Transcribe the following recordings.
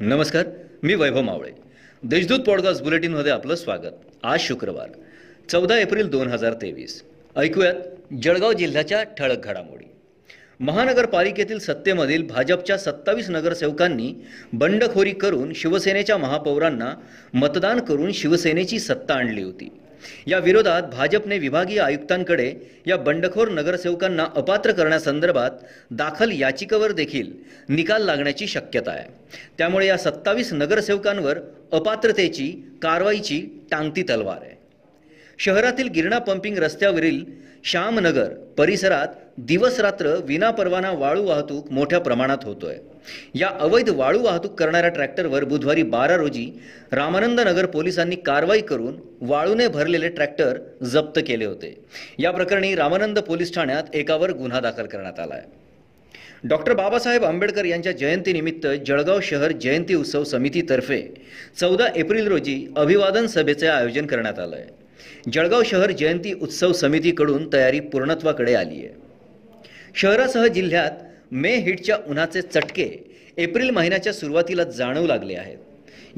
नमस्कार मी वैभव मावळे. देशदूत पॉडकास्ट बुलेटिनमध्ये आपलं स्वागत. आज शुक्रवार चौदा एप्रिल दोन हजार तेवीस. ऐकूयात जळगाव जिल्ह्याच्या ठळक घडामोडी. महानगरपालिकेतील सत्तेमधील भाजपच्या सत्तावीस नगरसेवकांनी बंडखोरी करून शिवसेनेच्या महापौरांना मतदान करून शिवसेनेची सत्ता आणली होती. या विरोधात भाजपने विभागीय आयुक्तांकडे या बंडखोर नगरसेवकांना अपात्र करण्यासंदर्भात दाखल याचिकेवर देखील निकाल लागण्याची शक्यता आहे. त्यामुळे या सत्तावीस नगरसेवकांवर अपात्रतेची कारवाईची टांगती तलवार आहे. शहरातील गिरणा पंपिंग रस्त्यावरील श्यामनगर परिसरात दिवसरात्र विनापरवाना वाळू वाहतूक मोठ्या प्रमाणात होतोय. या अवैध वाळू वाहतूक करणाऱ्या ट्रॅक्टरवर बुधवारी बारा रोजी रामानंद नगर पोलिसांनी कारवाई करून वाळूने भरलेले ट्रॅक्टर जप्त केले होते. या प्रकरणी रामानंद पोलीस ठाण्यात एकावर गुन्हा दाखल करण्यात आला आहे डॉक्टर बाबासाहेब आंबेडकर यांच्या जयंतीनिमित्त जळगाव शहर जयंती उत्सव समितीतर्फे चौदा एप्रिल रोजी अभिवादन सभेचे आयोजन करण्यात आलं आहे जळगाव शहर जयंती उत्सव समितीकडून तयारी पूर्णत्वाकडे आली आहे. शहरासह जिल्ह्यात मे हिटच्या उन्हाचे चटके एप्रिल महिन्याच्या सुरुवातीला जाणवू लागले आहेत.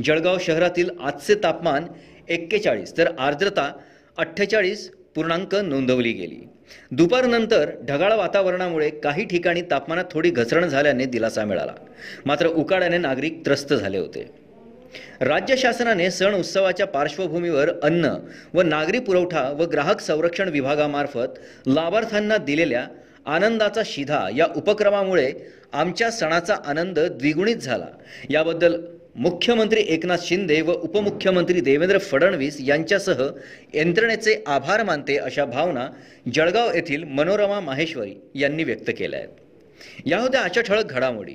जळगाव शहरातील आजचे तापमान एक्केचाळीस तर आर्द्रता अठ्ठेचाळीस पूर्णांक नोंदवली गेली. दुपारनंतर ढगाळ वातावरणामुळे काही ठिकाणी तापमानात थोडी घसरण झाल्याने दिलासा मिळाला. मात्र उकाड्याने नागरिक त्रस्त झाले होते. राज्य शासनाने सण उत्सवाच्या पार्श्वभूमीवर अन्न व नागरी पुरवठा व ग्राहक संरक्षण विभागामार्फत लाभार्थ्यांना दिलेल्या आनंदाचा शिधा या उपक्रमामुळे आमच्या सणाचा आनंद द्विगुणित झाला. याबद्दल मुख्यमंत्री एकनाथ शिंदे व उपमुख्यमंत्री देवेंद्र फडणवीस यांच्यासह यंत्रणेचे आभार मानते अशा भावना जळगाव येथील मनोरमा माहेश्वरी यांनी व्यक्त केल्या आहेत. या होत्या आजच्या ठळक घडामोडी.